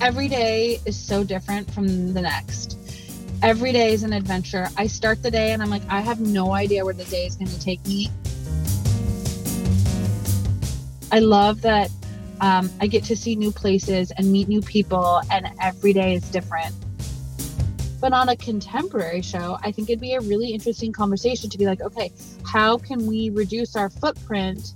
every day is so different from the next. Every day is an adventure. I start the day and I'm like, I have no idea where the day is going to take me. I love that um, I get to see new places and meet new people, and every day is different. But on a contemporary show, I think it'd be a really interesting conversation to be like, okay, how can we reduce our footprint?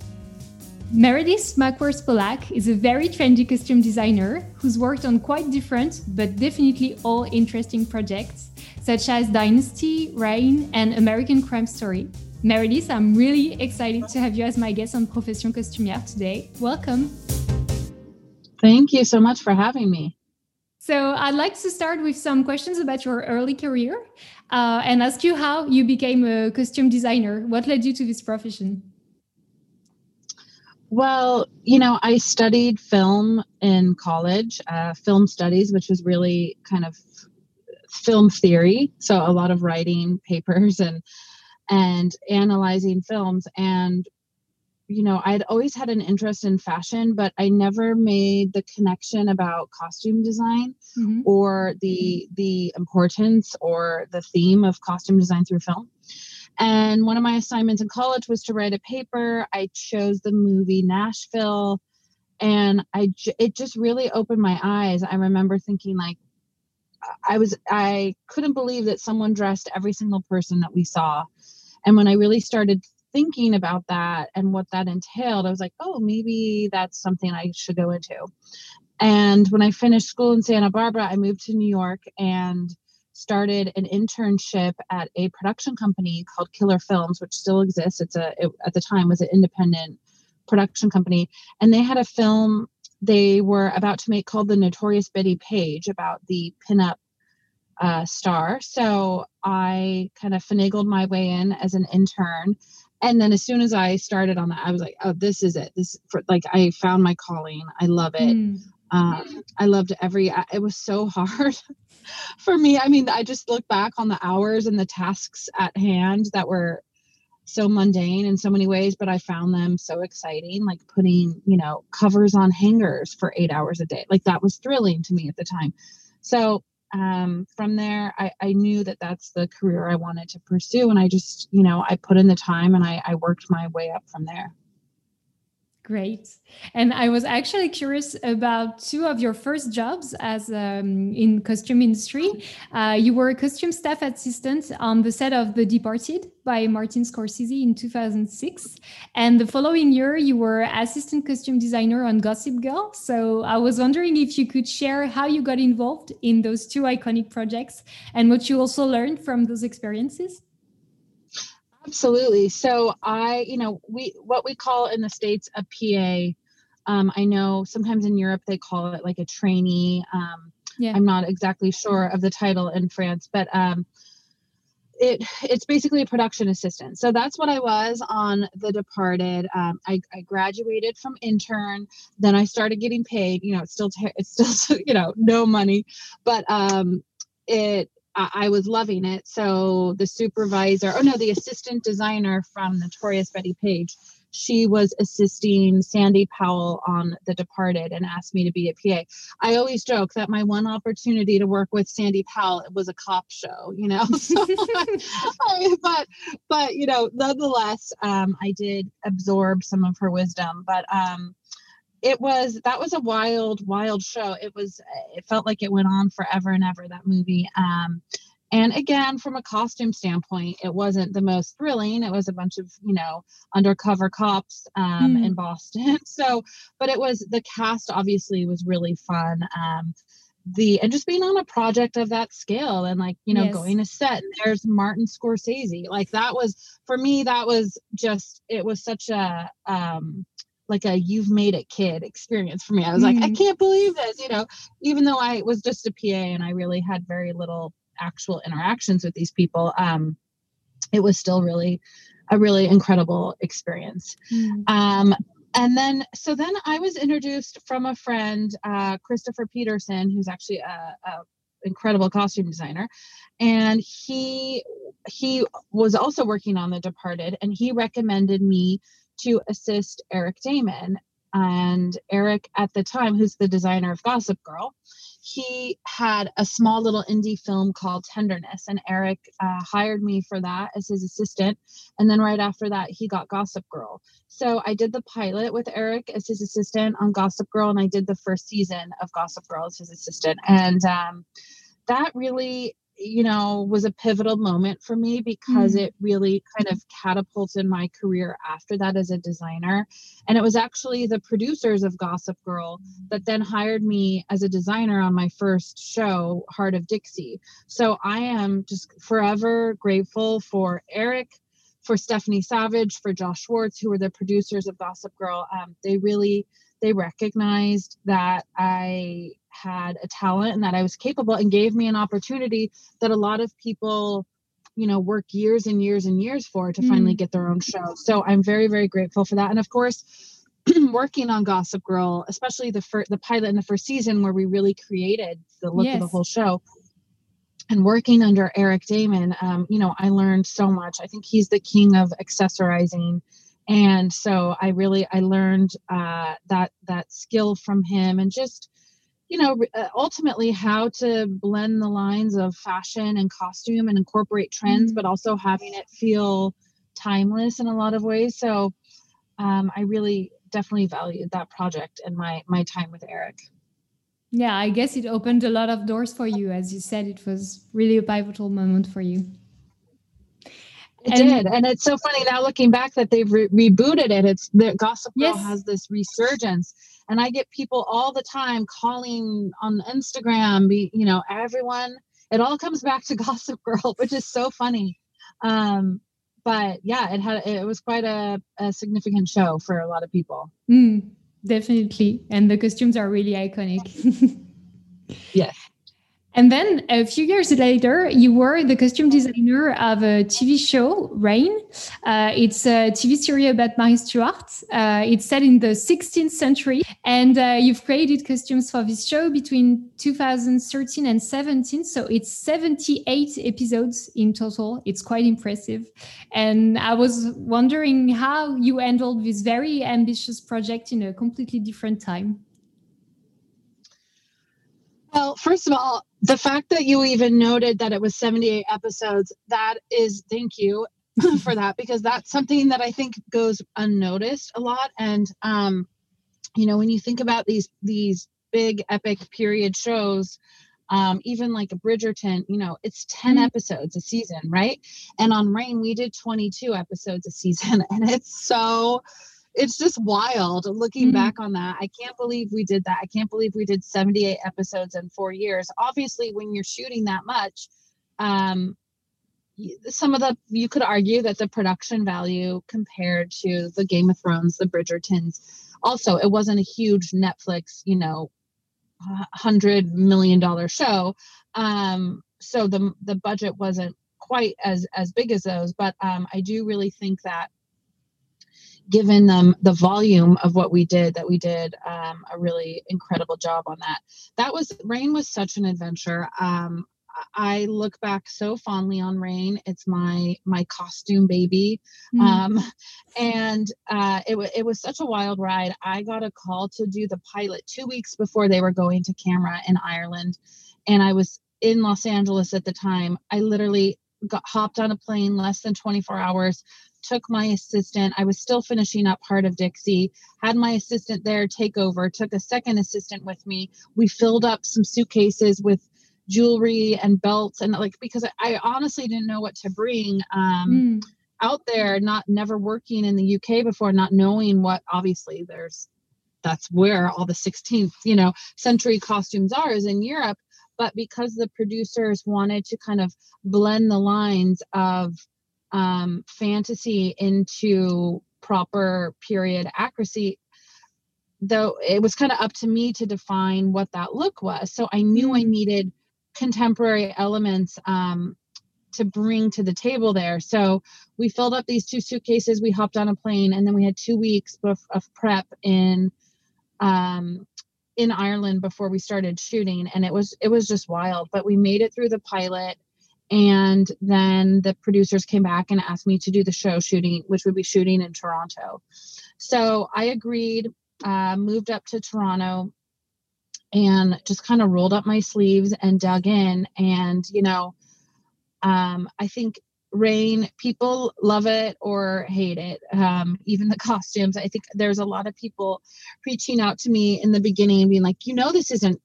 Meredith Markworth Pollack is a very trendy costume designer who's worked on quite different but definitely all interesting projects, such as Dynasty, Reign, and American Crime Story. Meredith, I'm really excited to have you as my guest on Profession Costumière today. Welcome. Thank you so much for having me. So, I'd like to start with some questions about your early career uh, and ask you how you became a costume designer. What led you to this profession? Well, you know, I studied film in college, uh, film studies, which was really kind of film theory. So, a lot of writing papers and and analyzing films and you know i'd always had an interest in fashion but i never made the connection about costume design mm-hmm. or the the importance or the theme of costume design through film and one of my assignments in college was to write a paper. I chose the movie nashville. And i it just really opened my eyes. I remember thinking like i was i couldn't believe that someone dressed every single person that we saw. And when I really started thinking about that and what that entailed, I was like, oh, maybe that's something I should go into. And when I finished school in Santa Barbara, I moved to New York and started an internship at a production company called Killer Films, which still exists. It's a it, at the time was an independent production company, and they had a film they were about to make called The Notorious Bettie Page about the pinup uh, star. So I kind of finagled my way in as an intern. And then as soon as I started on that, I was like, oh, this is it. This for like I found my calling. I love it. Mm. Um, I loved every. It was so hard for me. I mean, I just look back on the hours and the tasks at hand that were so mundane in so many ways, but I found them so exciting. Like putting, you know, covers on hangers for eight hours a day. Like that was thrilling to me at the time. So um, from there, I, I knew that that's the career I wanted to pursue. And I just, you know, I put in the time and I, I worked my way up from there. Great. And I was actually curious about two of your first jobs as um, in costume industry. Uh, you were a costume staff assistant on the set of The Departed by Martin Scorsese in 2006. And the following year, you were assistant costume designer on Gossip Girl. So I was wondering if you could share how you got involved in those two iconic projects and what you also learned from those experiences. Absolutely. So I, you know, we what we call in the states a PA. Um, I know sometimes in Europe they call it like a trainee. Um, yeah. I'm not exactly sure of the title in France, but um, it it's basically a production assistant. So that's what I was on The Departed. Um, I, I graduated from intern, then I started getting paid. You know, it's still it's still you know no money, but um, it I was loving it. So the supervisor, oh no, the assistant designer from Notorious Bettie Page, she was assisting Sandy Powell on The Departed and asked me to be a PA. I always joke that my one opportunity to work with Sandy Powell was a cop show, you know. So, but but you know, nonetheless, um, I did absorb some of her wisdom. But um, it was that was a wild wild show. It was it felt like it went on forever and ever that movie. Um and again from a costume standpoint it wasn't the most thrilling. It was a bunch of you know undercover cops um mm. in boston. So but it was the cast obviously was really fun. Um the and just being on a project of that scale and like you know yes. going to set and there's martin scorsese. Like that was for me that was just it was such a um like a you've made it kid experience for me. I was mm-hmm. like, I mm-hmm. can't believe this, you know, even though I was just a PA and I really had very little actual interactions with these people, um, it was still really a really incredible experience. Mm-hmm. Um, and then, so then I was introduced from a friend, uh, Christopher Peterson, who's actually a, a incredible costume designer and he he was also working on the departed and he recommended me to assist Eric Daman. And Eric, at the time, who's the designer of Gossip Girl, he had a small little indie film called Tenderness, and Eric uh, hired me for that as his assistant. And then right after that, he got Gossip Girl. So I did the pilot with Eric as his assistant on Gossip Girl, and I did the first season of Gossip Girl as his assistant. And um, that really you know was a pivotal moment for me because mm. it really kind of catapulted my career after that as a designer. And it was actually the producers of gossip girl that then hired me as a designer on my first show Hart of Dixie. So i am just forever grateful for eric for stephanie savage for josh schwartz who were the producers of gossip girl. Um, they really they recognized that i had a talent and that I was capable and gave me an opportunity that a lot of people you know work years and years and years for to mm. finally get their own show so i'm very very grateful for that and of course working on gossip girl especially the first the pilot in the first season where we really created the look yes. of the whole show and working under eric Daman, um, you know i learned so much i think he's the king of accessorizing and so i really i learned uh, that that skill from him and just you know, uh, ultimately how to blend the lines of fashion and costume and incorporate trends, mm-hmm. but also having it feel timeless in a lot of ways. So um, I really definitely valued that project and my my time with Eric. Yeah, I guess it opened a lot of doors for you. As you said, it was really a pivotal moment for you. It and, did, and it's so funny now looking back that they've re- rebooted it. It's the Gossip Girl yes. has this resurgence, and I get people all the time calling on Instagram. Be you know everyone. It all comes back to Gossip Girl, which is so funny. Um, but yeah, it had it was quite a, a significant show for a lot of people. Mm, definitely, and the costumes are really iconic. yes. And then a few years later, you were the costume designer of a TV show, Reign. Uh, it's a TV series about Marie Stuart. Uh, it's set in the 16th century, and uh, you've created costumes for this show between 2013 and 17. So it's 78 episodes in total. It's quite impressive. And I was wondering how you handled this very ambitious project in a completely different time. Well, first of all, the fact that you even noted that it was 78 episodes, that is thank you for that because that's something that I think goes unnoticed a lot. And um, you know, when you think about these these big epic period shows, um, even like a Bridgerton, you know, it's 10 mm-hmm. episodes a season, right? And on Reign, we did 22 episodes a season, and it's so it's just wild looking mm-hmm. back on that. I can't believe we did that. I can't believe we did 78 episodes in four years. Obviously, when you're shooting that much, um, some of the you could argue that the production value compared to the Game of Thrones, the Bridgertons, also it wasn't a huge Netflix, you know, hundred million dollar show. Um, so the the budget wasn't quite as as big as those, but um, I do really think that given them the volume of what we did that we did um, a really incredible job on that. That was Reign was such an adventure. Um, i look back so fondly on Reign. It's my my costume baby. Mm. um, and uh, it, w- it was such a wild ride. I got a call to do the pilot two weeks before they were going to camera in ireland. And i was in los angeles at the time. I literally got hopped on a plane less than 24 hours took my assistant. I was still finishing up Hart of Dixie, had my assistant there take over, took a second assistant with me. We filled up some suitcases with jewelry and belts and like because I, honestly didn't know what to bring um, mm. out there, not never working in the UK before, not knowing what obviously there's that's where all the 16th, you know, century costumes are is in Europe. But because the producers wanted to kind of blend the lines of um, fantasy into proper period accuracy though it was kind of up to me to define what that look was. So i knew i mm. needed contemporary elements um, to bring to the table there. So we filled up these two suitcases we hopped on a plane and then we had two weeks of, of prep in um, in ireland before we started shooting and it was it was just wild. But we made it through the pilot and then the producers came back and asked me to do the show shooting which would be shooting in toronto. So i agreed uh, moved up to toronto and just kind of rolled up my sleeves and dug in. And, you know, um, I think Reign people love it or hate it um, even the costumes. I think there's a lot of people reaching out to me in the beginning and being like you know this isn't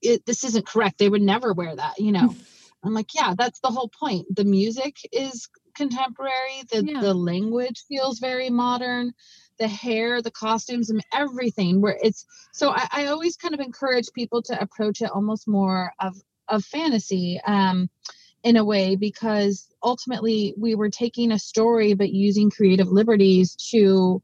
it, this isn't correct. They would never wear that you know i'm like yeah that's the whole point the music is contemporary the yeah. the language feels very modern the hair the costumes and everything where it's so I, I always kind of encourage people to approach it almost more of of fantasy um in a way because ultimately we were taking a story but using creative liberties to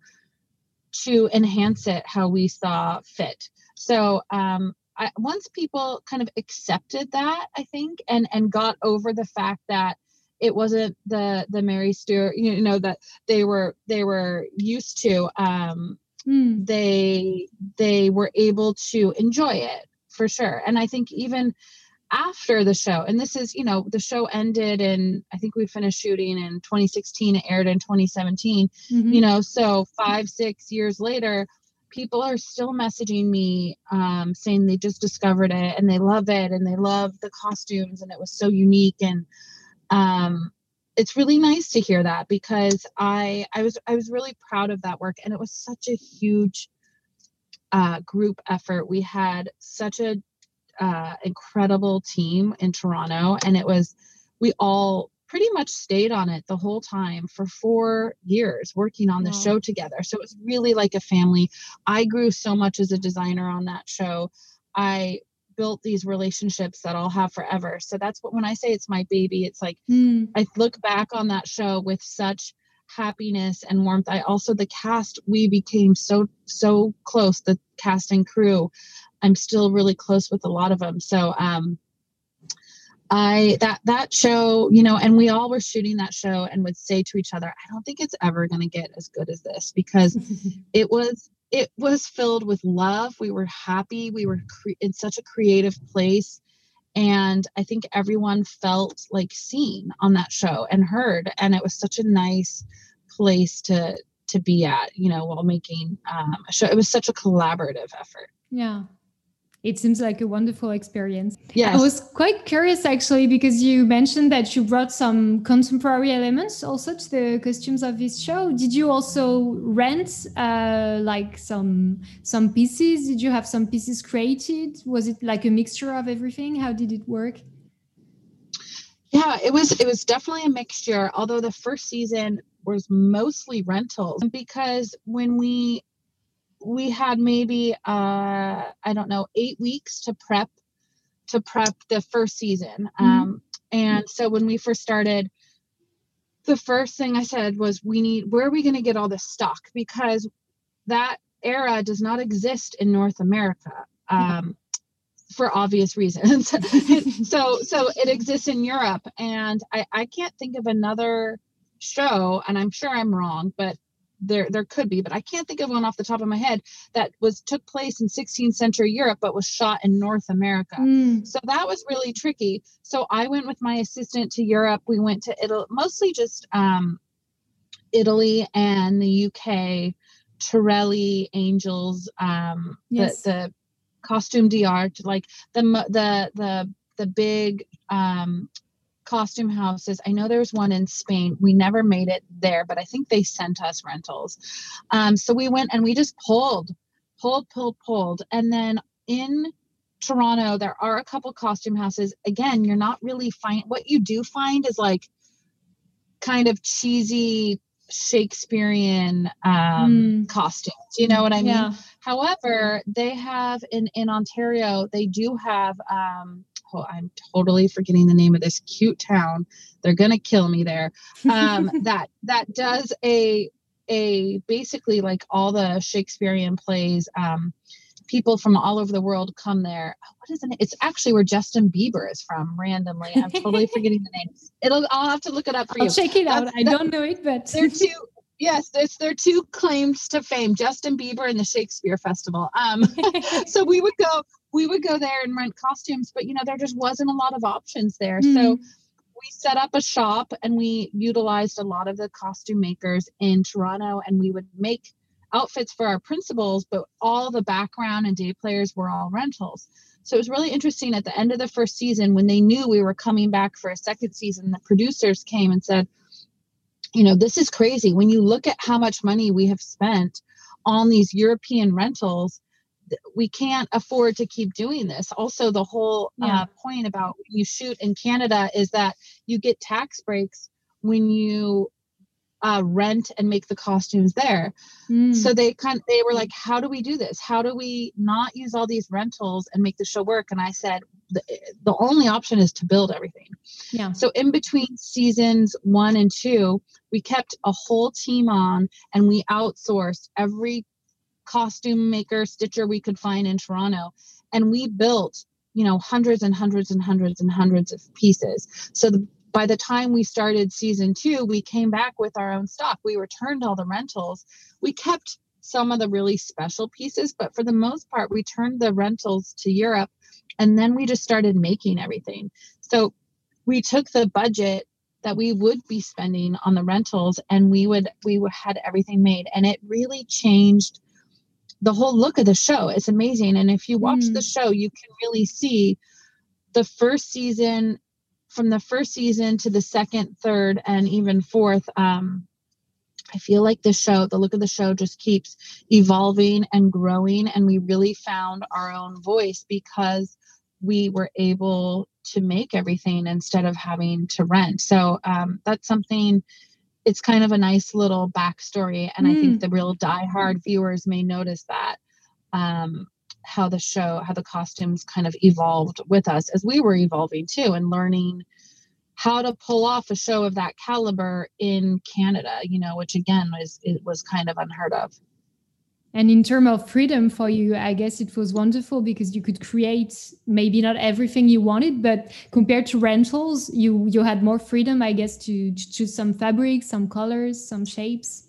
to enhance it how we saw fit so um I, once people kind of accepted that i think and and got over the fact that it wasn't the the mary stuart you know that they were they were used to um mm. they they were able to enjoy it for sure and i think even after the show and this is you know the show ended and i think we finished shooting in 2016 it aired in 2017 mm-hmm. you know so five six years later people are still messaging me um, saying they just discovered it and they love it and they love the costumes and it was so unique and um, it's really nice to hear that because i i was i was really proud of that work and it was such a huge uh, group effort. We had such a uh, incredible team in Toronto, and it was we all pretty much stayed on it the whole time for four years working on the wow. show together. So it was really like a family. I grew so much as a designer on that show. I built these relationships that I'll have forever. So that's what when I say it's my baby, it's like mm. I look back on that show with such happiness and warmth. I also the cast we became so so close, the cast and crew. I'm still really close with a lot of them. So um, I that that show, you know, and we all were shooting that show and would say to each other, I don't think it's ever going to get as good as this because it was it was filled with love. We were happy. We were cre- in such a creative place. And I think everyone felt like seen on that show and heard. And it was such a nice place to to be at, you know, while making um, a show. It was such a collaborative effort. Yeah, it seems like a wonderful experience. Yeah. I was quite curious actually because you mentioned that you brought some contemporary elements also to the costumes of this show. Did you also rent uh, like some some pieces? Did you have some pieces created? Was it like a mixture of everything? How did it work? Yeah, it was it was definitely a mixture. Although the first season was mostly rentals because when we we had maybe uh i don't know eight weeks to prep to prep the first season. Mm-hmm. um and so when we first started the first thing i said was we need where are we going to get all this stock? Because that era does not exist in north america um for obvious reasons. So so it exists in europe. And i i can't think of another show and i'm sure i'm wrong but there there could be but i can't think of one off the top of my head that was took place in 16th century europe but was shot in north america mm. so that was really tricky so i went with my assistant to europe we went to italy mostly just um, italy and the uk Tirelli angels um, yes. the, the costume d'art like the the the the big um, costume houses. I know there's one in Spain. We never made it there, but I think they sent us rentals. Um, so we went and we just pulled, pulled, pulled, pulled. And then in Toronto, there are a couple costume houses. Again, you're not really find what you do find is like kind of cheesy Shakespearean um, mm. costumes. You know what I mean? Yeah. However, they have in in Ontario, they do have um, oh, I'm totally forgetting the name of this cute town. They're gonna kill me there. Um, that that does a a basically like all the Shakespearean plays. Um, people from all over the world come there. Oh, what is it? It's actually where Justin Bieber is from. Randomly, I'm totally forgetting the name. It'll. I'll have to look it up for I'll you. Check it out. I don't know it, but they're two. Yes, there's their two claims to fame: Justin Bieber and the Shakespeare Festival. Um, so we would go, we would go there and rent costumes, but you know there just wasn't a lot of options there. Mm. So we set up a shop and we utilized a lot of the costume makers in Toronto, and we would make outfits for our principals, but all the background and day players were all rentals. So it was really interesting at the end of the first season when they knew we were coming back for a second season, the producers came and said, you know, this is crazy. When you look at how much money we have spent on these European rentals, we can't afford to keep doing this. Also, the whole yeah. uh, point about you shoot in Canada is that you get tax breaks when you uh, rent and make the costumes there. Mm. So they kind of, they were like, how do we do this? How do we not use all these rentals and make the show work? And I said, the, the only option is to build everything. Yeah. So in between seasons one and two, we kept a whole team on and we outsourced every costume maker, stitcher we could find in Toronto. And we built, you know, hundreds and hundreds and hundreds and hundreds of pieces. So the, by the time we started season two, we came back with our own stock. We returned all the rentals. We kept some of the really special pieces, but for the most part, we turned the rentals to Europe and then we just started making everything. So we took the budget that we would be spending on the rentals and we would we had everything made and it really changed the whole look of the show. Is amazing. And if you watch mm. the show you can really see the first season from the first season to the second third and even fourth um i feel like the show the look of the show just keeps evolving and growing. And we really found our own voice because we were able to make everything instead of having to rent. So um, that's something it's kind of a nice little backstory and mm. i think hmm. the real die-hard viewers may notice that um, how the show how the costumes kind of evolved with us as we were evolving too and learning how to pull off a show of that caliber in canada you know which again was it was kind of unheard of and in terms of freedom for you i guess it was wonderful because you could create maybe not everything you wanted but compared to rentals you you had more freedom i guess to, to choose some fabrics some colors some shapes.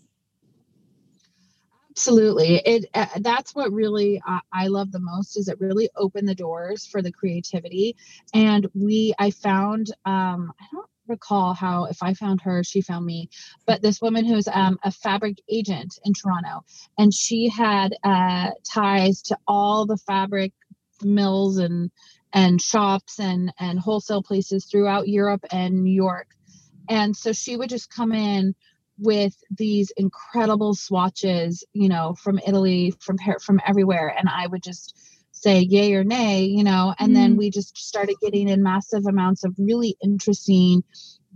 Absolutely. It uh, that's what really uh, i love the most is it really opened the doors for the creativity. And we i found um i don't recall how if I found her, she found me. But this woman who's um, a fabric agent in Toronto, and she had uh, ties to all the fabric mills and and shops and and wholesale places throughout Europe and New York. And so she would just come in with these incredible swatches, you know, from Italy, from from everywhere, and I would just say yay or nay, you know, and mm. then we just started getting in massive amounts of really interesting,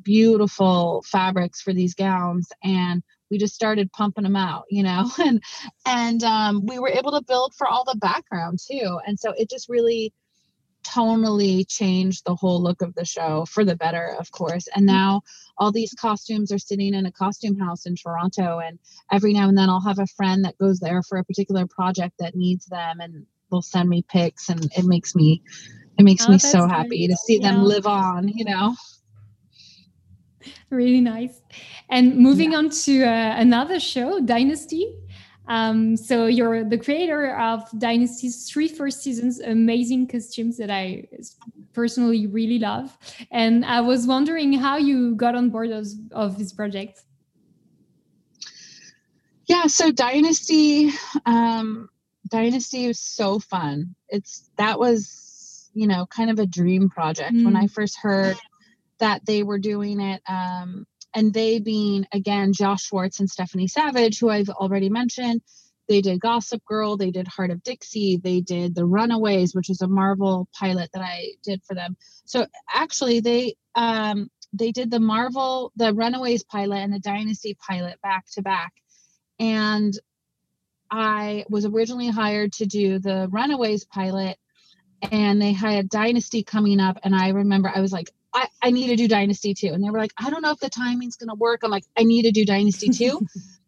beautiful fabrics for these gowns. And we just started pumping them out, you know, and and um, we were able to build for all the background too. And so it just really tonally changed the whole look of the show for the better, of course. And mm. now all these costumes are sitting in a costume house in Toronto. And every now and then I'll have a friend that goes there for a particular project that needs them. And will send me pics and it makes me it makes oh, me so happy to see yeah. them live on you know really nice and moving yeah. on to uh, another show dynasty um, so you're the creator of Dynasty's three first seasons, amazing costumes that I personally really love. And I was wondering how you got on board of, of this project. Yeah, so Dynasty, um, Dynasty was so fun. It's that was, you know, kind of a dream project mm. when I mm. first heard that they were doing it. Um, and they being again Josh Schwartz and Stephanie Savage, who I've already mentioned. They did Gossip Girl, they did Hart of Dixie, they did The Runaways, which is a Marvel pilot that I did for them. So actually, they um, they did the Marvel, the Runaways pilot, and the Dynasty pilot back to back. And I was originally hired to do the Runaways pilot, and they had Dynasty coming up. And I remember I was like, I, I need to do Dynasty too. And they were like, I don't know if the timing's going to work. I'm like, I need to do Dynasty too.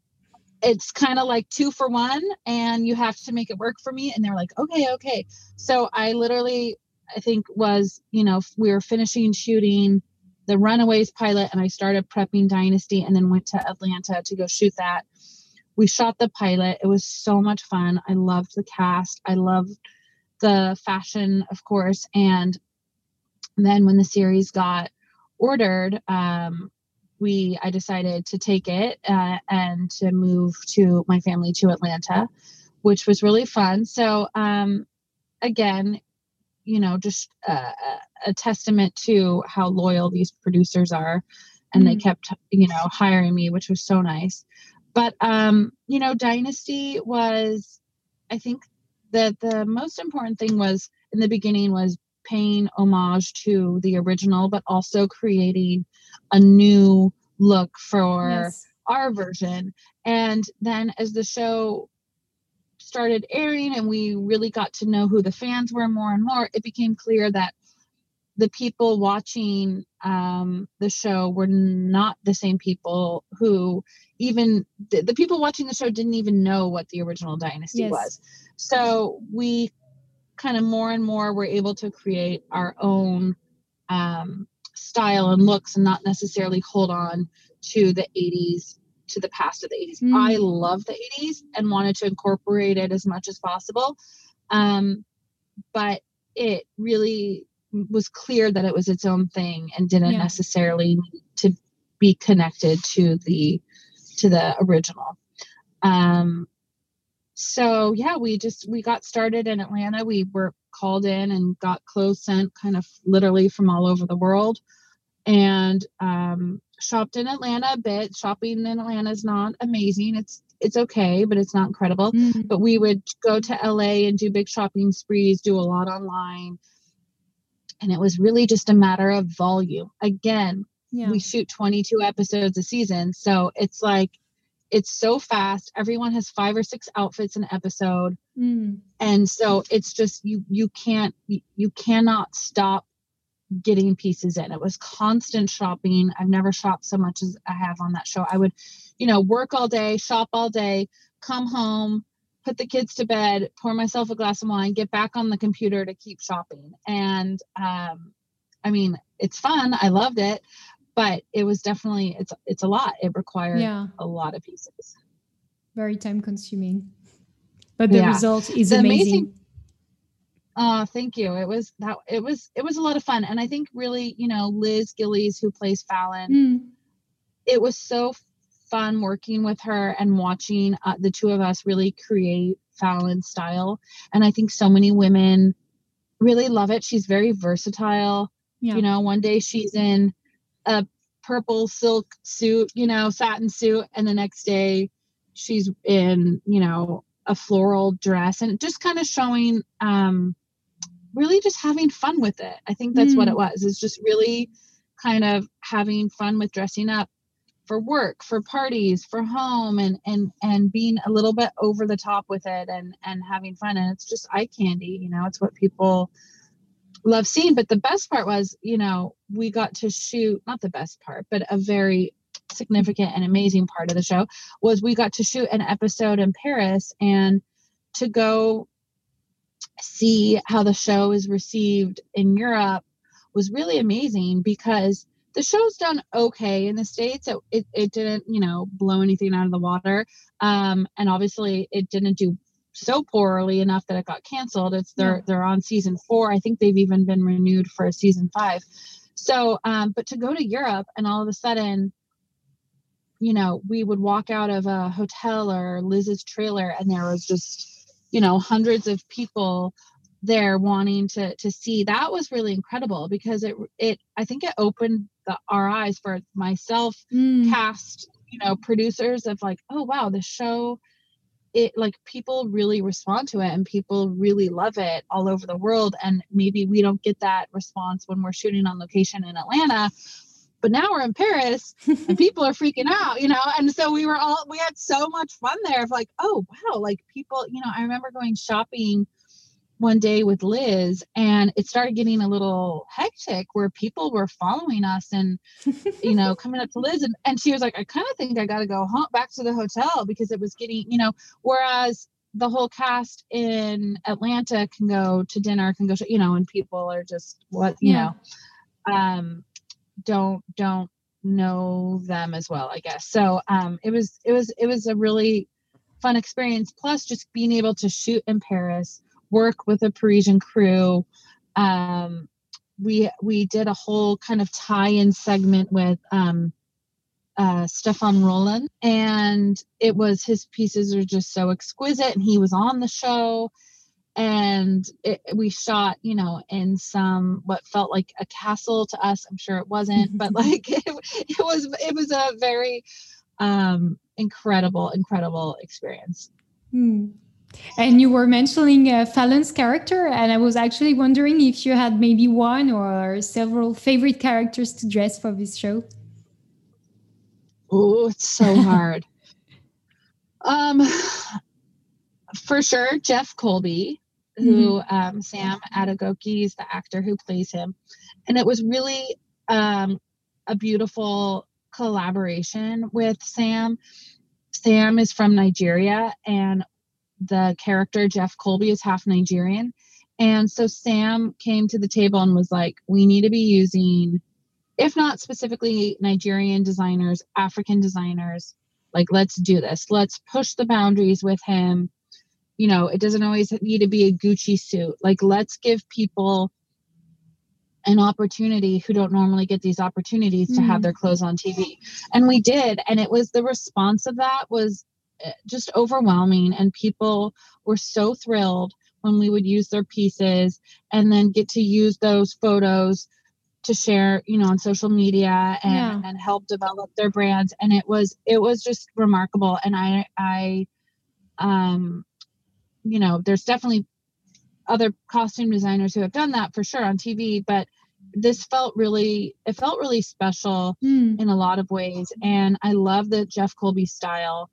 it's kind of like two for one, and you have to make it work for me. And they're like, okay, okay. So I literally, I think, was, you know, we were finishing shooting the Runaways pilot, and I started prepping Dynasty and then went to Atlanta to go shoot that we shot the pilot. It was so much fun. I loved the cast. I loved the fashion, of course. And then when the series got ordered, um, we I decided to take it uh, and to move to my family to Atlanta, which was really fun. So um, again, you know, just uh, a testament to how loyal these producers are, and mm. they kept you know hiring me, which was so nice. But um, you know, Dynasty was, I think, that the most important thing was in the beginning was paying homage to the original, but also creating a new look for yes. our version. And then as the show started airing and we really got to know who the fans were more and more, it became clear that the people watching um, the show were not the same people who even the, the, people watching the show didn't even know what the original dynasty yes. was so we kind of more and more were able to create our own um, style and looks and not necessarily hold on to the 80s to the past of the 80s mm. i love the 80s and wanted to incorporate it as much as possible um, but it really was clear that it was its own thing and didn't yeah. necessarily need to be connected to the to the original. Um so yeah we just we got started in atlanta. We were called in and got clothes sent kind of literally from all over the world. And um shopped in atlanta a bit. Shopping in atlanta is not amazing. It's it's okay but it's not incredible. Mm-hmm. but we would go to la and do big shopping sprees do a lot online. And it was really just a matter of volume. Again yeah. we shoot 22 episodes a season so it's like it's so fast everyone has five or six outfits an episode mm. and so it's just you you can't you, you cannot stop getting pieces in it was constant shopping i've never shopped so much as i have on that show i would you know work all day shop all day come home put the kids to bed, pour myself a glass of wine, get back on the computer to keep shopping. And um, I mean, it's fun. I loved it, but it was definitely it's it's a lot. It required yeah. a lot of pieces. Very time consuming, but the yeah. result is the amazing. amazing Oh, thank you. It was that it was it was a lot of fun. And I think really, you know, Liz Gillies, who plays Fallon, mm. it was so fun working with her and watching uh, the two of us really create Fallon style. And I think so many women really love it. She's very versatile. Yeah. You know, one day she's in a purple silk suit, you know, satin suit, and the next day she's in, you know, a floral dress and just kind of showing um really just having fun with it. I think that's mm. what it was. It's just really kind of having fun with dressing up for work for parties for home and and and being a little bit over the top with it and and having fun and it's just eye candy you know it's what people love seeing but the best part was you know we got to shoot not the best part but a very significant and amazing part of the show was we got to shoot an episode in paris and to go see how the show is received in europe was really amazing because the show's done okay in the states. It, it, it didn't you know blow anything out of the water. Um, and obviously it didn't do so poorly enough that it got canceled it's they're yeah. they're on season four i think they've even been renewed for a season five so um, but to go to europe and all of a sudden you know we would walk out of a hotel or liz's trailer and there was just you know hundreds of people there wanting to to see that was really incredible because it it i think it opened the our eyes for myself mm. cast you know producers of like oh wow the show it like people really respond to it and people really love it all over the world and maybe we don't get that response when we're shooting on location in atlanta but now we're in paris and people are freaking out you know? And so we were all we had so much fun there of like oh wow like people you know i remember going shopping one day with Liz and it started getting a little hectic where people were following us and you know coming up to Liz and, and she was like I kind of think I got to go home back to the hotel because it was getting you know whereas the whole cast in Atlanta can go to dinner can go to, you know and people are just what you yeah. know um don't don't know them as well I guess so um it was it was it was a really fun experience plus just being able to shoot in Paris work with a Parisian crew. Um, we we did a whole kind of tie-in segment with um, uh, Stéphane Rolland, and it was his pieces are just so exquisite, and he was on the show, and it, we shot, you know, in some what felt like a castle to us. I'm sure it wasn't, but like it, it was, it was a very um, incredible, incredible experience. Hmm. And you were mentioning uh, Fallon's character, and I was actually wondering if you had maybe one or several favorite characters to dress for this show. Oh, it's so hard. um, for sure, Jeff Colby, who mm-hmm. um, Sam Adegoke is the actor who plays him, and it was really um, a beautiful collaboration with Sam. Sam is from Nigeria, and the character Jeff Colby is half Nigerian. And so Sam came to the table and was like, we need to be using, if not specifically Nigerian designers, African designers. Like, let's do this. Let's push the boundaries with him. You know, it doesn't always need to be a Gucci suit. Like, let's give people an opportunity who don't normally get these opportunities mm. to have mm. their clothes on TV. And we did. And it was the response of that was just overwhelming and people were so thrilled when we would use their pieces and then get to use those photos to share you know on social media and, yeah. and help develop their brands and it was it was just remarkable and i i um you know there's definitely other costume designers who have done that for sure on tv but this felt really it felt really special mm. in a lot of ways and i love the jeff colby style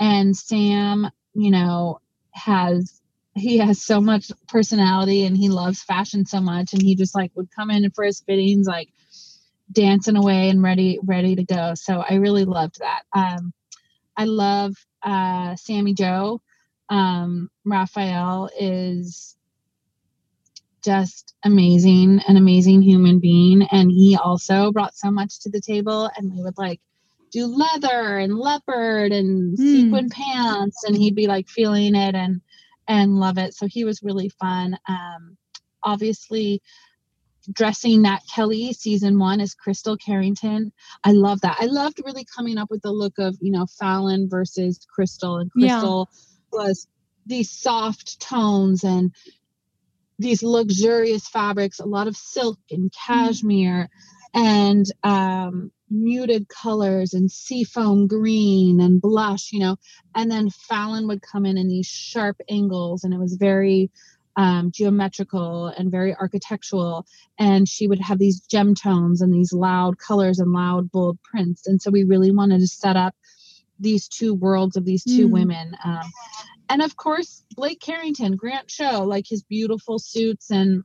and Sam, you know, has he has so much personality and he loves fashion so much and he just like would come in for his fittings like dancing away and ready ready to go. So i really loved that. Um i love uh Sammy Jo. Um Rafael is just amazing an amazing human being. And he also brought so much to the table and we would like do leather and leopard and mm. sequin pants and he'd be like feeling it and and love it so he was really fun um obviously dressing Nat Kelley season one as Cristal Carrington. I love that. I loved really coming up with the look of, you know, Fallon versus Cristal. And Cristal yeah. was these soft tones and these luxurious fabrics, a lot of silk and hmm. cashmere. Mm. And um, muted colors and seafoam green and blush, you know. And then Fallon would come in in these sharp angles, and it was very um, geometrical and very architectural. And she would have these gem tones and these loud colors and loud, bold prints. And so we really wanted to set up these two worlds of these two mm. women. Um, and of course, Blake Carrington, Grant Show, like his beautiful suits and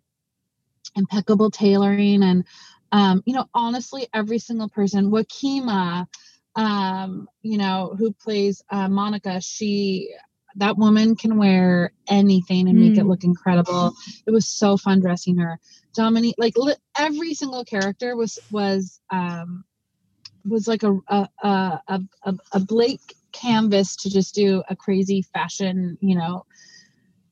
impeccable tailoring and um, you know, honestly, every single person, Wakeema, um, you know, who plays uh, Monica, she that woman can wear anything and make mm. it look incredible. It was so fun dressing her. Dominique, like li- every single character was was um, was like a a, a a a Blake canvas to just do a crazy fashion, you know,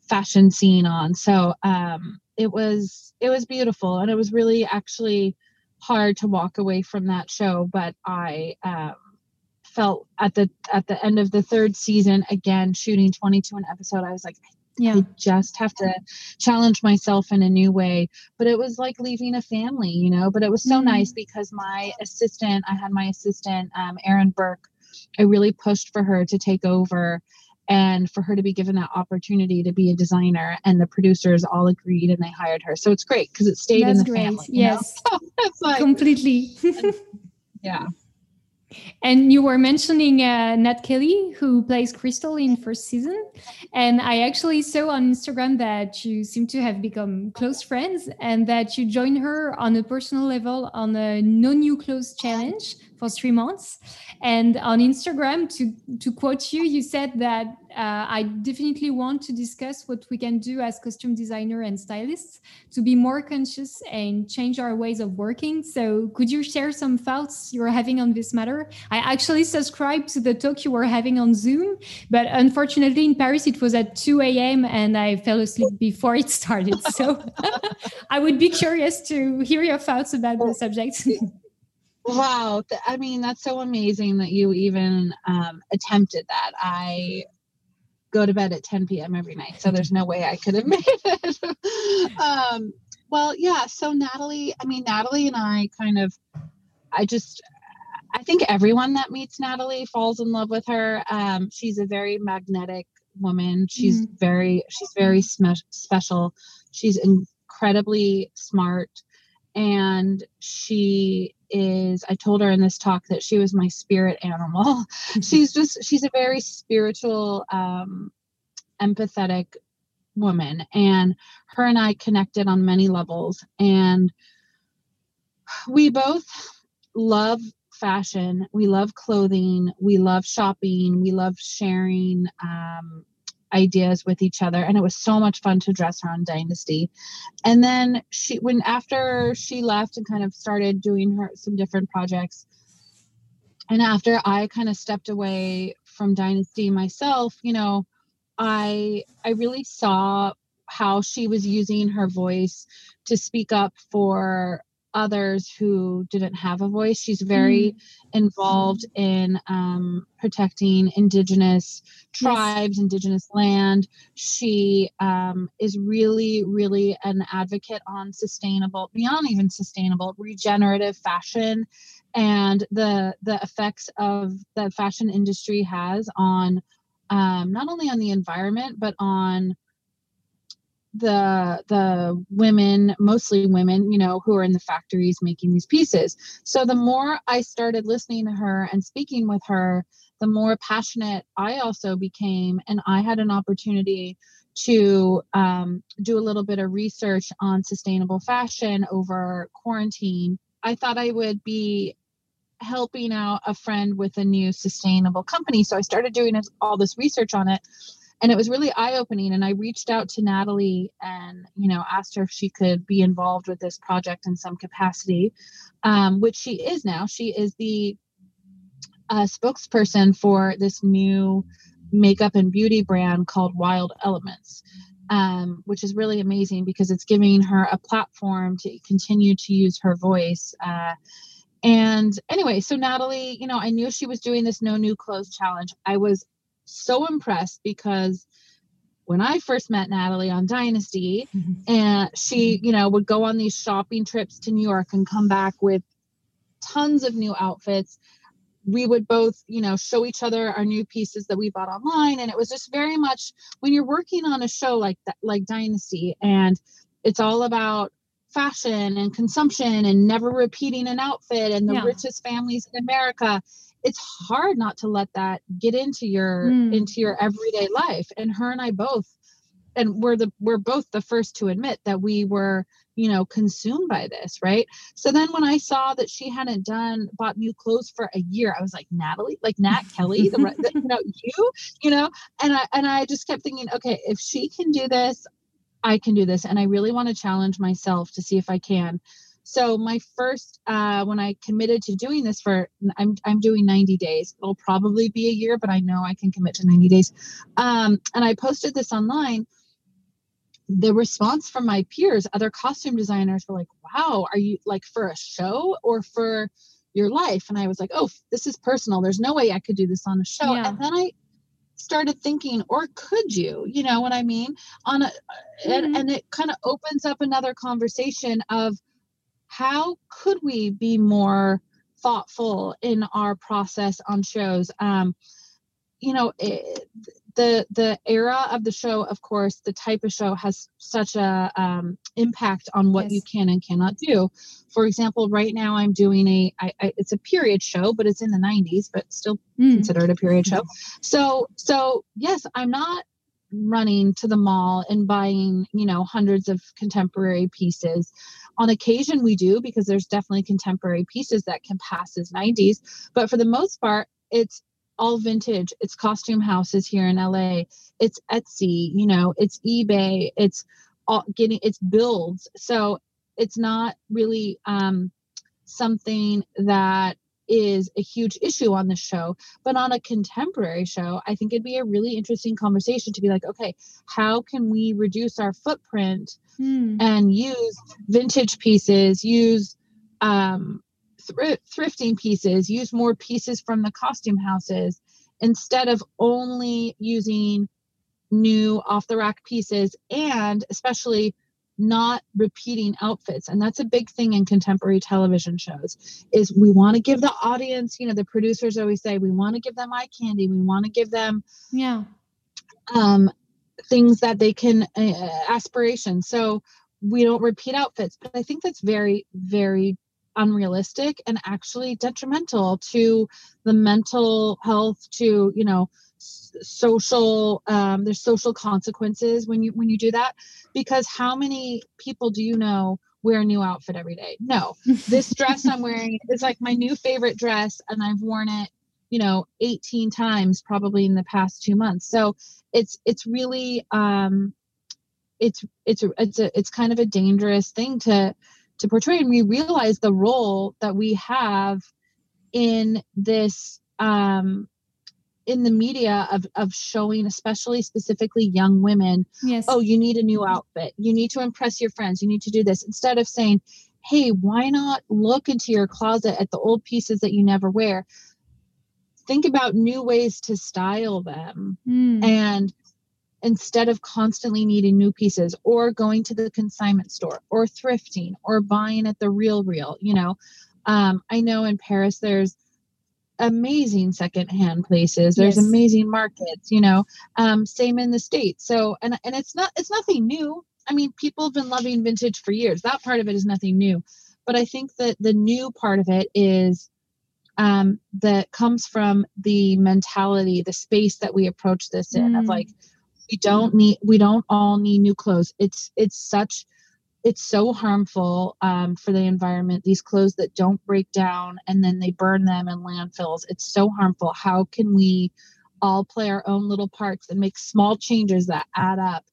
fashion scene on. So um, it was it was beautiful, and it was really actually hard to walk away from that show, but I um, felt at the at the end of the third season, again shooting 22 an episode, I was like, yeah. I just have to challenge myself in a new way. But it was like leaving a family, you know. But it was so mm-hmm. nice because my assistant, I had my assistant, um, Erin Burke. I really pushed for her to take over and for her to be given that opportunity to be a designer and the producers all agreed and they hired her. So it's great because it stayed That's in the great. family yes. Like, completely. Yeah. And you were mentioning uh, Nat Kelley, who plays Cristal in first season, and I actually saw on Instagram that you seem to have become close friends, and that you joined her on a personal level on a no new clothes challenge for three months. And on Instagram, to to quote you, you said that uh, I definitely want to discuss what we can do as costume designer and stylists to be more conscious and change our ways of working. So, could you share some thoughts you're having on this matter? I actually subscribed to the talk you were having on Zoom, but unfortunately in Paris it was at 2 a.m. and I fell asleep before it started. So, I would be curious to hear your thoughts about the subject. Wow. I mean, that's so amazing that you even um, attempted that. I go to bed at 10 p.m. every night, so there's no way I could have made it. um, well, yeah. So, Natalie, I mean, Natalie and I kind of, I just, I think everyone that meets Natalie falls in love with her. Um, she's a very magnetic woman. She's mm. very, she's very special. She's incredibly smart and she is i told her in this talk that she was my spirit animal. She's just she's a very spiritual um empathetic woman and her and i connected on many levels and we both love fashion we love clothing we love shopping we love sharing um, ideas with each other and it was so much fun to dress her on dynasty. And then she when after she left and kind of started doing her some different projects and after i kind of stepped away from dynasty myself you know i i really saw how she was using her voice to speak up for others who didn't have a voice. She's very mm. involved in um, protecting indigenous tribes, yes. indigenous land. She um, is really, really an advocate on sustainable, beyond even sustainable, regenerative fashion and the the effects of the fashion industry has on um, not only on the environment but on the the women mostly women you know who are in the factories making these pieces. So the more i started listening to her and speaking with her the more passionate i also became and i had an opportunity to um, do a little bit of research on sustainable fashion over quarantine. I thought i would be helping out a friend with a new sustainable company so i started doing all this research on it and it was really eye-opening and i reached out to natalie and you know asked her if she could be involved with this project in some capacity um, which she is now. She is the uh, spokesperson for this new makeup and beauty brand called wild elements um, which is really amazing because it's giving her a platform to continue to use her voice uh, and anyway so natalie you know i knew she was doing this no new clothes challenge. I was so impressed because when I first met Natalie on Dynasty, mm-hmm. and she, you know, would go on these shopping trips to New York and come back with tons of new outfits. We would both, you know, show each other our new pieces that we bought online. And it was just very much when you're working on a show like that, like Dynasty, and it's all about fashion and consumption and never repeating an outfit and the yeah. richest families in America it's hard not to let that get into your mm. into your everyday life and her and i both and we're the we're both the first to admit that we were you know consumed by this right? So then when i saw that she hadn't done bought new clothes for a year i was like natalie like Nat Kelley the, the, you know you? You know? And i and i just kept thinking okay if she can do this i can do this and i really want to challenge myself to see if i can so my first, uh, when I committed to doing this for, I'm I'm doing 90 days. It'll probably be a year, but I know I can commit to 90 days. Um, and I posted this online. The response from my peers, other costume designers, were like, "Wow, are you like for a show or for your life?" And I was like, "Oh, this is personal. There's no way I could do this on a show." Yeah. And then I started thinking or could you you know what i mean on a mm-hmm. and, and it kind of opens up another conversation of how could we be more thoughtful in our process on shows um, you know it, the the era of the show of course the type of show has such a um, impact on what yes. you can and cannot do for example right now i'm doing a I, I, it's a period show but it's in the 90s but still mm. considered a period show so so yes i'm not running to the mall and buying you know hundreds of contemporary pieces on occasion, we do because there's definitely contemporary pieces that can pass as 90s. But for the most part, it's all vintage. It's costume houses here in LA. It's Etsy, you know, it's eBay. It's all getting, it's builds. So it's not really um, something that is a huge issue on the show. But on a contemporary show, I think it'd be a really interesting conversation to be like, okay, how can we reduce our footprint mm. and use vintage pieces, use um, thrifting pieces, use more pieces from the costume houses instead of only using new off the rack pieces and especially not repeating outfits. And that's a big thing in contemporary television shows is we want to give the audience you know the producers always say we want to give them eye candy. We want to give them yeah. um things that they can uh, aspiration so we don't repeat outfits but i think that's very very unrealistic and actually detrimental to the mental health to you know social um, there's social consequences when you when you do that because how many people do you know wear a new outfit every day? No. This dress i'm wearing is like my new favorite dress and i've worn it you know 18 times probably in the past two months. So it's it's really um it's it's it's a it's kind of a dangerous thing to to portray and we realize the role that we have in this um in the media of of showing especially specifically young women yes. Oh you need a new outfit. You need to impress your friends. You need to do this. Instead of saying hey why not look into your closet at the old pieces that you never wear? Think about new ways to style them. Mm. and instead of constantly needing new pieces or going to the consignment store or thrifting or buying at the real real you know? Um, i know in paris there's amazing secondhand places. There's yes. amazing markets you know um, same in the states. So and and it's not it's nothing new. I mean people have been loving vintage for years. That part of it is nothing new. But i think that the new part of it is um, that comes from the mentality the space that we approach this in mm. of like we don't need we don't all need new clothes. It's it's such it's so harmful um, for the environment these clothes that don't break down and then they burn them in landfills. It's so harmful. How can we all play our own little parts and make small changes that add up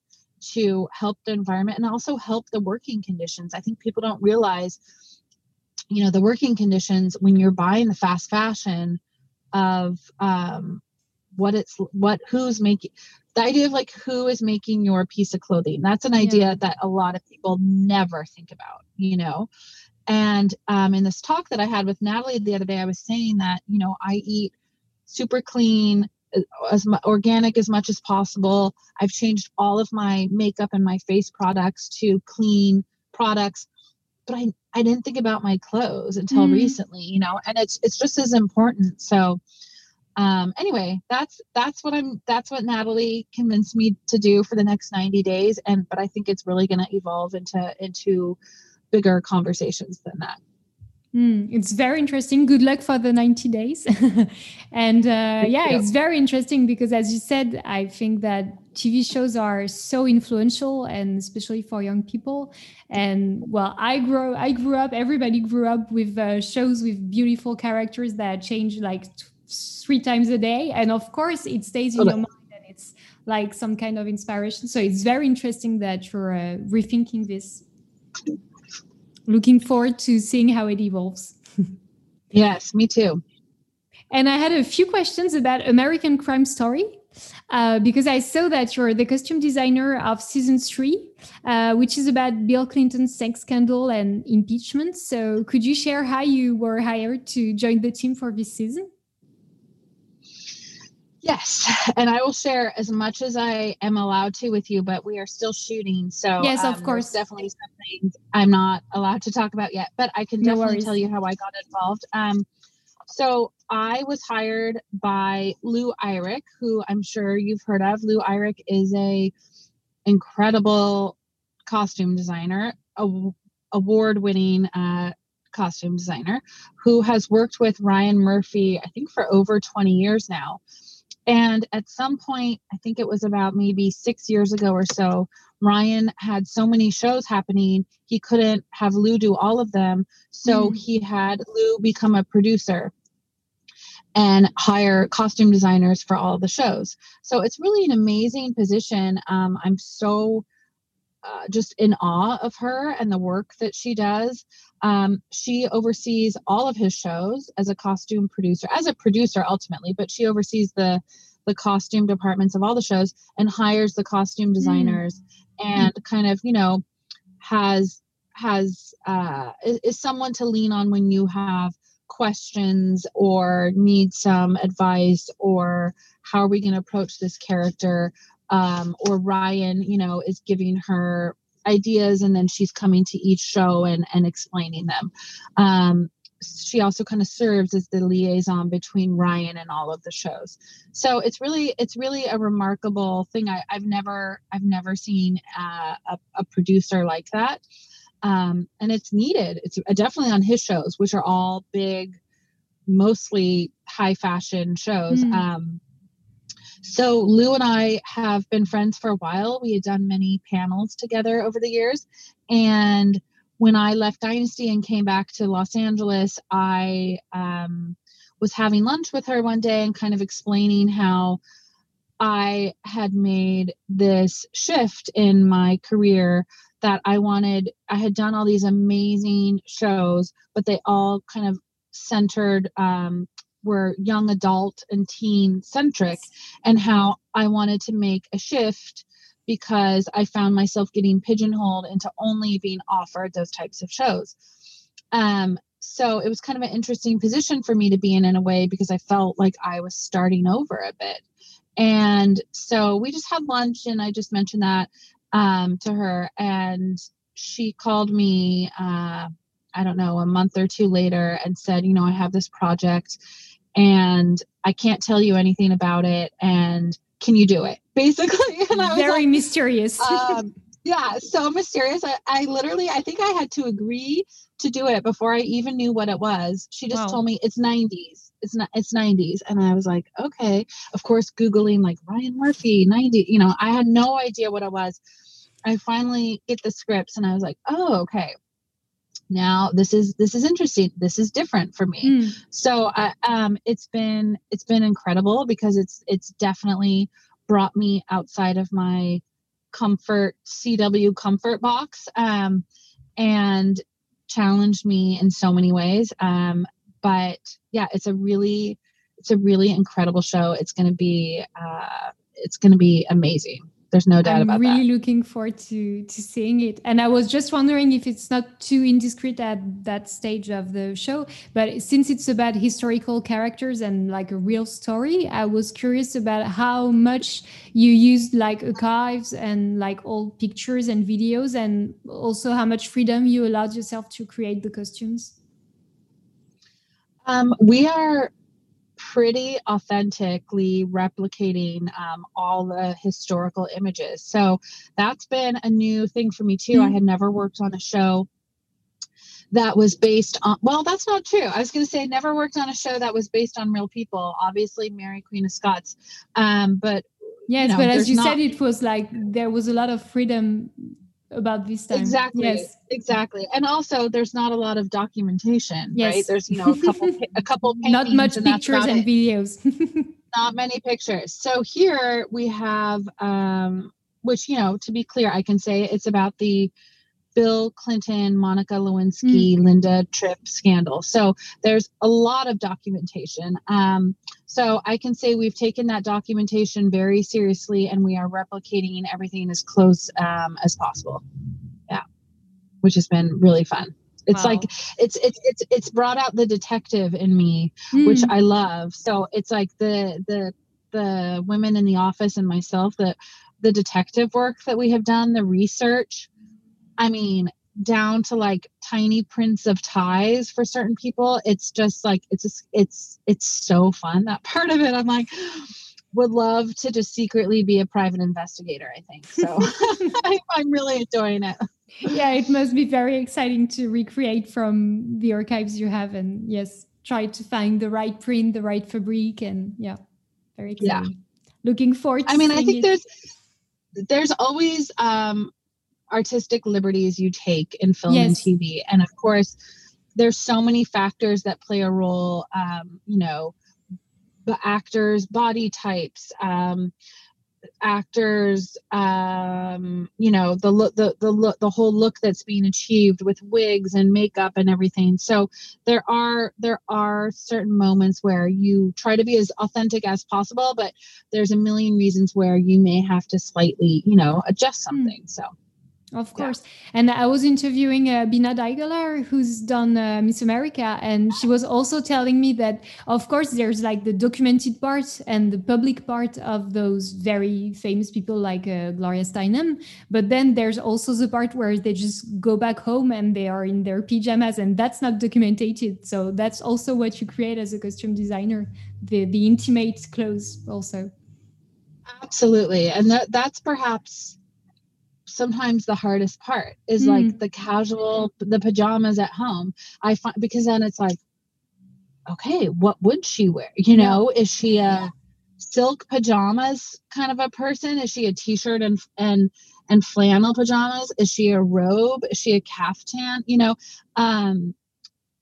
to help the environment and also help the working conditions? I think people don't realize you know the working conditions when you're buying the fast fashion of um, what it's what who's making the idea of like who is making your piece of clothing that's an idea yeah. that a lot of people never think about you know and um, in this talk that i had with natalie the other day i was saying that you know i eat super clean uh, as organic as much as possible i've changed all of my makeup and my face products to clean products but i i didn't think about my clothes until mm. recently you know and it's it's just as important so um, anyway, that's that's what I'm that's what Natalie convinced me to do for the next 90 days. And but I think it's really gonna evolve into into bigger conversations than that. Mm, it's very interesting. Good luck for the 90 days. and uh, yeah, it's very interesting because, as you said, I think that TV shows are so influential, and especially for young people. And well, I grew, I grew up. Everybody grew up with uh, shows with beautiful characters that change like three times a day. And of course it stays in your mind and it's like some kind of inspiration. So it's very interesting that you're uh, rethinking this. Looking forward to seeing how it evolves. Yes me too. And i had a few questions about american crime story uh, because I saw that you're the costume designer of season three, uh, which is about Bill Clinton's sex scandal and impeachment. So, could you share how you were hired to join the team for this season? Yes, and I will share as much as I am allowed to with you, but we are still shooting. So yes, um, of course, definitely something I'm not allowed to talk about yet, but I can no definitely worries. tell you how I got involved. Um, so I was hired by Lou Eyrich, who I'm sure you've heard of. Lou Eyrich is a incredible costume designer, a, award-winning uh, costume designer, who has worked with Ryan Murphy, I think, for over 20 years now. And at some point, I think it was about maybe six years ago or so, Ryan had so many shows happening, he couldn't have Lou do all of them. So mm. he had Lou become a producer and hire costume designers for all the shows. So it's really an amazing position. Um, I'm so uh, just in awe of her and the work that she does. Um, she oversees all of his shows as a costume producer, as a producer ultimately, but she oversees the the costume departments of all the shows and hires the costume designers mm. and kind of you know has has uh, is, is someone to lean on when you have questions or need some advice or how are we going to approach this character um, or ryan you know is giving her ideas and then she's coming to each show and and explaining them um, she also kind of serves as the liaison between Ryan and all of the shows. So it's really it's really a remarkable thing. I, have never I've never seen uh, a, a, producer like that um, and it's needed. It's definitely on his shows, which are all big, mostly high fashion shows. Mm. Um, so Lou and I have been friends for a while. We had done many panels together over the years, and when I left Dynasty and came back to Los Angeles, I um, was having lunch with her one day and kind of explaining how I had made this shift in my career that I wanted, I had done all these amazing shows, but they all kind of centered, um, were young adult and teen centric, and how I wanted to make a shift because I found myself getting pigeonholed into only being offered those types of shows. Um, so it was kind of an interesting position for me to be in in a way because I felt like I was starting over a bit. And so we just had lunch, and I just mentioned that um, to her, and she called me. Uh, I don't know, a month or two later, and said, you know, I have this project, and I can't tell you anything about it, and can you do it? Basically, and I was very like, mysterious. um, yeah, so mysterious. I, I literally, I think I had to agree to do it before I even knew what it was. She just wow. told me it's 90s. It's not it's 90s. And I was like, okay. Of course, Googling like Ryan Murphy, 90, you know, I had no idea what it was. I finally get the scripts and I was like, oh, okay. Now this is this is interesting. This is different for me. Mm. So I, um, it's been it's been incredible because it's it's definitely brought me outside of my comfort CW comfort box um, and challenged me in so many ways. Um, but yeah, it's a really it's a really incredible show. It's going to be uh, it's going to be amazing. There's no doubt I'm about really that. really looking forward to to seeing it. And I was just wondering if it's not too indiscreet at that stage of the show, but since it's about historical characters and like a real story, I was curious about how much you used like archives and like old pictures and videos, and also how much freedom you allowed yourself to create the costumes. Um, we are pretty authentically replicating um, all the historical images. So that's been a new thing for me too. Mm-hmm. I had never worked on a show that was based on well that's not true i was going to say I never worked on a show that was based on real people obviously mary queen of scots um, but yes you know, but as you not, said it was like there was a lot of freedom about this time. Exactly. Yes. Exactly. And also there's not a lot of documentation, yes. right? There's, you know, a couple a couple Not much and pictures and it. videos. not many pictures. So here we have um which, you know, to be clear, I can say it's about the Bill Clinton, Monica Lewinsky, mm. Linda Tripp scandal. So there's a lot of documentation. Um, so I can say we've taken that documentation very seriously and we are replicating everything as close um, as possible. Yeah, which has been really fun. It's wow. like it's it's it's it's brought out the detective in me, mm. which I love. So it's like the the the women in the office and myself that the detective work that we have done, the research I mean, down to like tiny prints of ties for certain people. It's just like it's just, it's it's so fun that part of it. I'm like would love to just secretly be a private investigator. I think so. I'm really enjoying it. Yeah, it must be very exciting to recreate from the archives you have, and yes, try to find the right print, the right fabric, and yeah, very exciting. Yeah. Looking forward. I mean, I think it. there's there's always um artistic liberties you take in film yes. and TV. And of course, there's so many factors that play a role. Um, you know, the actors' body types, um, actors, um, you know, the look, the the look, the whole look that's being achieved with wigs and makeup and everything. So there are there are certain moments where you try to be as authentic as possible, but there's a million reasons where you may have to slightly, you know, adjust hmm. something. Mm. So. Of course. Yeah. And I was interviewing uh, Bina Daigeler, who's done uh, Miss America, and she was also telling me that, of course, there's like the documented part and the public part of those very famous people like uh, Gloria Steinem, but then there's also the part where they just go back home and they are in their pajamas, and that's not documented. So that's also what you create as a costume designer, the the intimate clothes also. Absolutely, and that that's perhaps sometimes the hardest part is mm. like the casual the pajamas at home. I find because then it's like okay what would she wear? You know is she a silk pajamas kind of a person? Is she a t-shirt and and and flannel pajamas? Is she a robe? Is she a caftan? You know um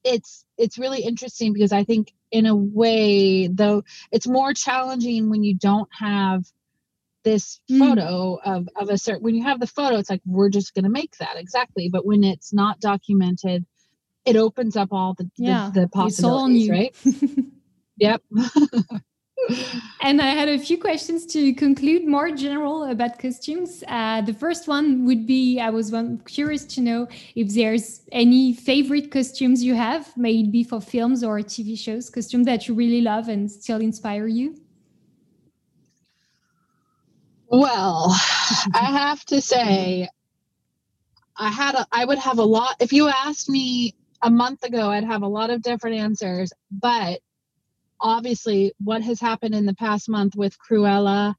it's it's really interesting because i think in a way though it's more challenging when you don't have this mm. photo of, of a certain when you have the photo it's like we're just going to make that exactly but when it's not documented it opens up all the yeah, the, the possibilities right yep and I had a few questions to conclude more general about costumes. Uh, the first one would be I was curious to know if there's any favorite costumes you have, maybe for films or TV shows, costumes that you really love and still inspire you. Well, I have to say, I had a, I would have a lot. If you asked me a month ago, I'd have a lot of different answers. But obviously, what has happened in the past month with Cruella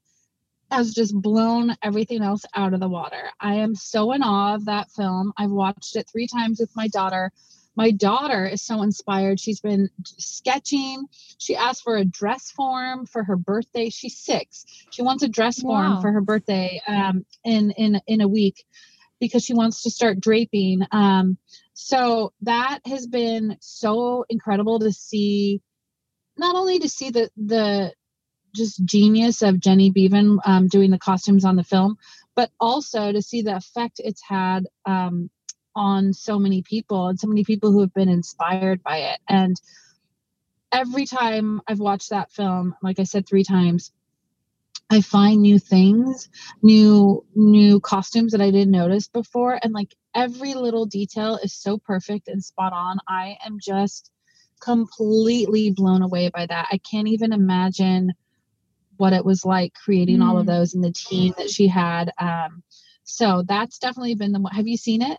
has just blown everything else out of the water. I am so in awe of that film. I've watched it three times with my daughter my daughter is so inspired. She's been sketching. She asked for a dress form for her birthday. She's six. She wants a dress wow. form for her birthday um, in in in a week because she wants to start draping. Um, so that has been so incredible to see. Not only to see the the just genius of Jenny Beavan um, doing the costumes on the film, but also to see the effect it's had um, on so many people and so many people who have been inspired by it. And every time I've watched that film, like I said three times, I find new things, new new costumes that I didn't notice before and like every little detail is so perfect and spot on. I am just completely blown away by that. I can't even imagine what it was like creating mm. all of mm. those and the team that she had. Um, so that's definitely been the. Have you seen it?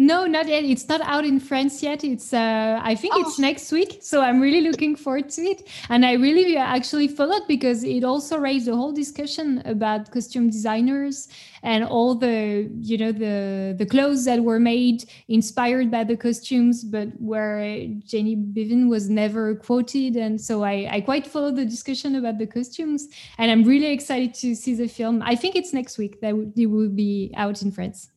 No, not yet. It's not out in France yet. It's uh, I think oh. it's next week, so I'm really looking forward to it. And I really uh, actually followed because it also raised a whole discussion about costume designers and all the you know the the clothes that were made inspired by the costumes, but where Jenny Beavan was never quoted. And so I I quite followed the discussion about the costumes, and I'm really excited to see the film. I think it's next week that it will be out in France.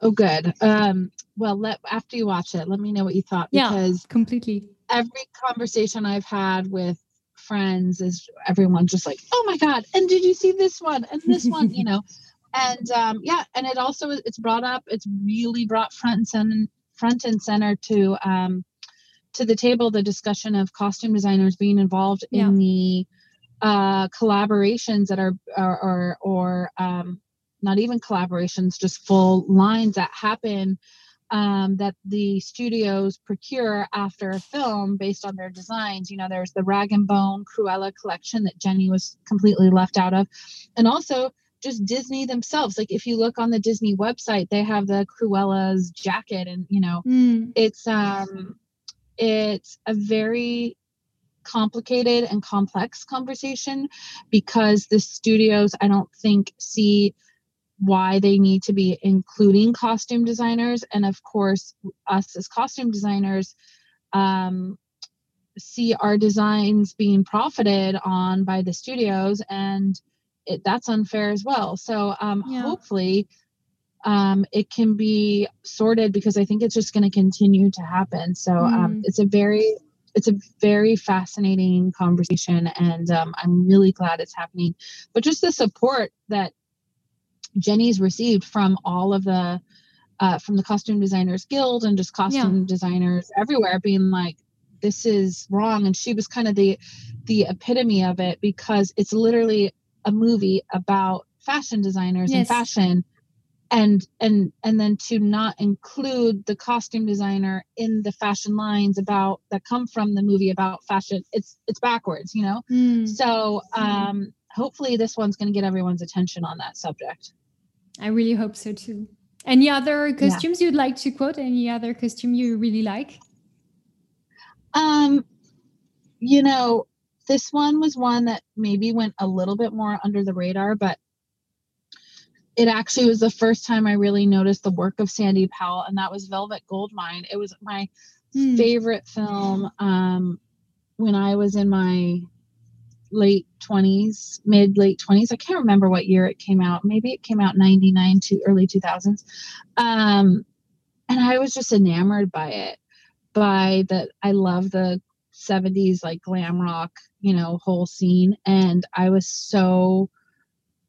Oh, good. Um, well, let after you watch it, let me know what you thought because yeah, completely. Every conversation I've had with friends is everyone just like, "Oh my god!" And did you see this one and this one? You know, and um, yeah, and it also it's brought up. It's really brought front and center, front and center to um, to the table the discussion of costume designers being involved yeah. in the uh, collaborations that are or or, or um, not even collaborations, just full lines that happen um, that the studios procure after a film based on their designs. You know, there's the Rag and Bone Cruella collection that Jenny was completely left out of, and also just Disney themselves. Like if you look on the Disney website, they have the Cruella's jacket, and you know, mm. it's um, it's a very complicated and complex conversation because the studios, I don't think, see why they need to be including costume designers and of course us as costume designers um, see our designs being profited on by the studios and it, that's unfair as well so um, yeah. hopefully um, it can be sorted because i think it's just going to continue to happen so mm. it's a very it's a very fascinating conversation and um, i'm really glad it's happening but just the support that Jenny's received from all of the uh, from the costume designers guild and just costume yeah. designers everywhere being like this is wrong and she was kind of the the epitome of it because it's literally a movie about fashion designers yes. and fashion and and and then to not include the costume designer in the fashion lines about that come from the movie about fashion it's it's backwards you know mm. so um hopefully this one's going to get everyone's attention on that subject i really hope so too any other costumes yeah. you'd like to quote any other costume you really like um you know this one was one that maybe went a little bit more under the radar but it actually was the first time I really noticed the work of Sandy Powell, and that was Velvet Goldmine. It was my mm. favorite film um, when I was in my late 20s, mid late 20s. I can't remember what year it came out. Maybe it came out 99 to early 2000s. Um, and I was just enamored by it. By the, I love the 70s like glam rock, you know, whole scene. And I was so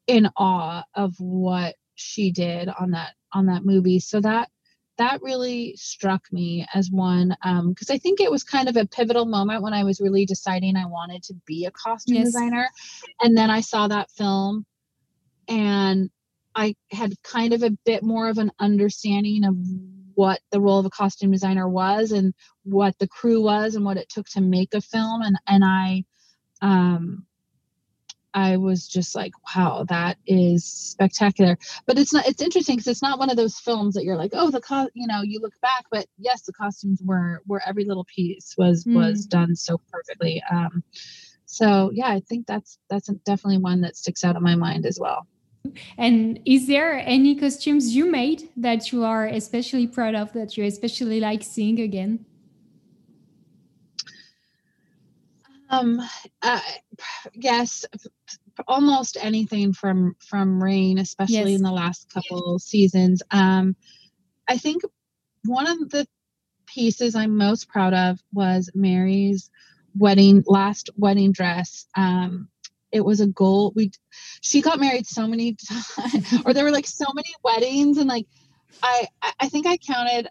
in awe of what she did on that on that movie. So that that really struck me as one because um, I think it was kind of a pivotal moment when I was really deciding I wanted to be a costume yes. designer, and then I saw that film, and I had kind of a bit more of an understanding of what the role of a costume designer was and what the crew was and what it took to make a film and and I um I was just like, wow, that is spectacular. But it's not, it's interesting because it's not one of those films that you're like, oh, the, co-, you know, you look back, but yes, the costumes were, were every little piece was, mm. was done so perfectly. Um, so yeah, I think that's, that's definitely one that sticks out in my mind as well. And is there any costumes you made that you are especially proud of, that you especially like seeing again? Um, uh, yes, almost anything from from Reign, especially yes. in the last couple seasons. Um, I think one of the pieces I'm most proud of was Mary's wedding last wedding dress. Um, it was a goal. We she got married so many times, or there were like so many weddings, and like I I think I counted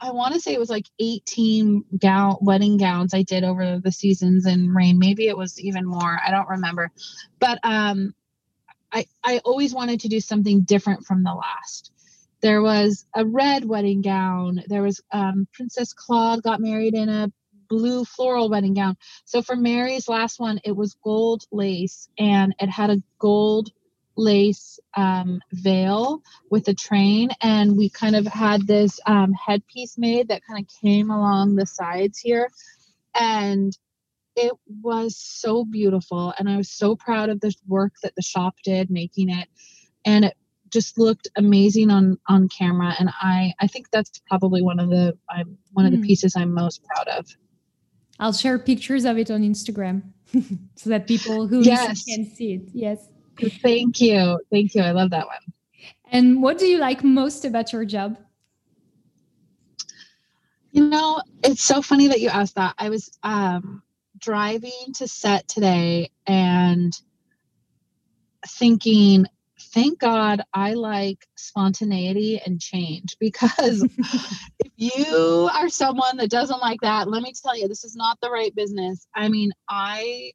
I want to say it was like 18 gown wedding gowns I did over the seasons in Reign. Maybe it was even more. I don't remember. But um I I always wanted to do something different from the last. There was a red wedding gown. There was um Princess Claude got married in a blue floral wedding gown. So for Mary's last one, it was gold lace and it had a gold lace um, veil with a train, and we kind of had this um, headpiece made that kind of came along the sides here, and it was so beautiful. And I was so proud of the work that the shop did making it, and it just looked amazing on on camera. And I I think that's probably one of the I'm one of the hmm. pieces I'm most proud of. I'll share pictures of it on Instagram so that people who yes. can see it. Yes. Thank you. Thank you. I love that one. And what do you like most about your job? You know, it's so funny that you asked that. I was um, driving to set today and thinking, thank God I like spontaneity and change because if you are someone that doesn't like that, let me tell you, this is not the right business. I mean, I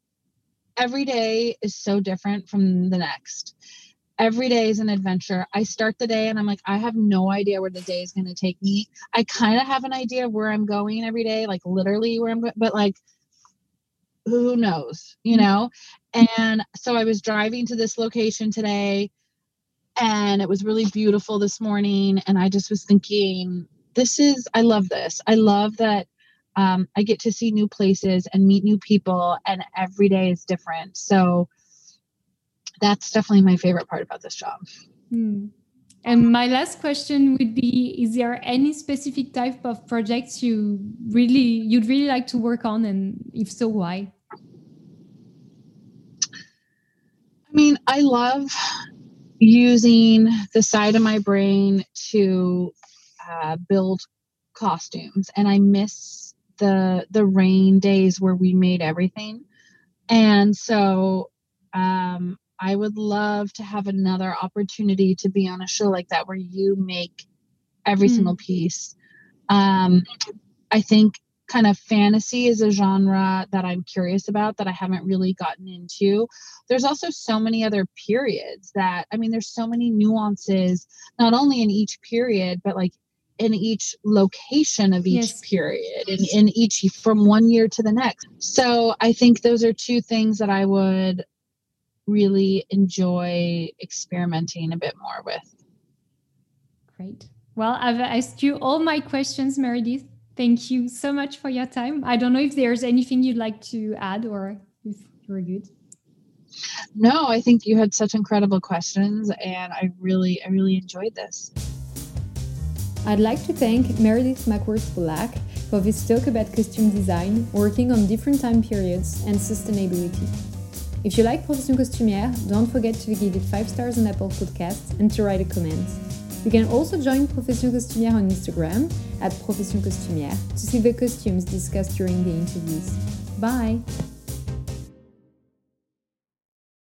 every day is so different from the next. Every day is an adventure. I start the day and I'm like, I have no idea where the day is going to take me. I kind of have an idea of where I'm going every day, like literally where I'm going, but like, who knows, you know? And so I was driving to this location today and it was really beautiful this morning. And I just was thinking, this is, I love this. I love that um, I get to see new places and meet new people, and every day is different. So that's definitely my favorite part about this job. Hmm. And my last question would be: Is there any specific type of projects you really you'd really like to work on, and if so, why? I mean, I love using the side of my brain to uh, build costumes, and I miss the the Reign days where we made everything and so um, i would love to have another opportunity to be on a show like that where you make every mm. single piece um, i think kind of fantasy is a genre that I'm curious about that I haven't really gotten into. There's also so many other periods that, I mean, there's so many nuances, not only in each period, but like in each location of each yes. period and in each from one year to the next. So I think those are two things that I would really enjoy experimenting a bit more with. Great. Well, I've asked you all my questions, Meredith. Thank you so much for your time. I don't know if there's anything you'd like to add or if you're good. No, I think you had such incredible questions and I really I really enjoyed this. I'd like to thank Meredith Markworth Pollack for this talk about costume design, working on different time periods and sustainability. If you like Profession Costumière, don't forget to give it 5 stars on Apple Podcasts and to write a comment. You can also join Profession Costumière on Instagram at Profession Costumière to see the costumes discussed during the interviews. Bye!